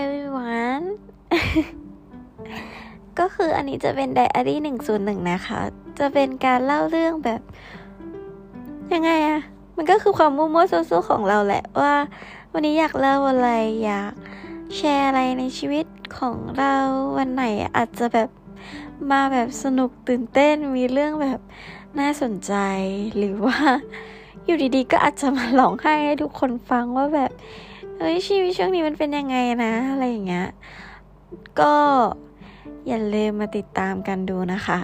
everyone ก็คืออันนี้จะเป็นไดอารี่หนึ่งศูนหนึ่งนะคะ จะเป็นการเล่าเรื่องแบบ ยังไงอะมันก็คือความมุ่งมั่นสู้ๆของเราแหละว่า วันนี้อยากเล่าอะไรอยากแชร์อะไรในชีวิตของเราวันไหนอาจจะแบบมาแบบสนุกตื่นเต้นมีเรื่องแบบน่าสนใจ หรือว่าอยู่ดีๆ ก็อาจจะมาหลองให้ให้ทุกคนฟังว่าแบบ เฮ้ยชีวิตช่วงนี้มันเป็นยังไงนะ อะไรอย่างเงี้ย ก็อย่าลืมมาติดตามกันดูนะคะ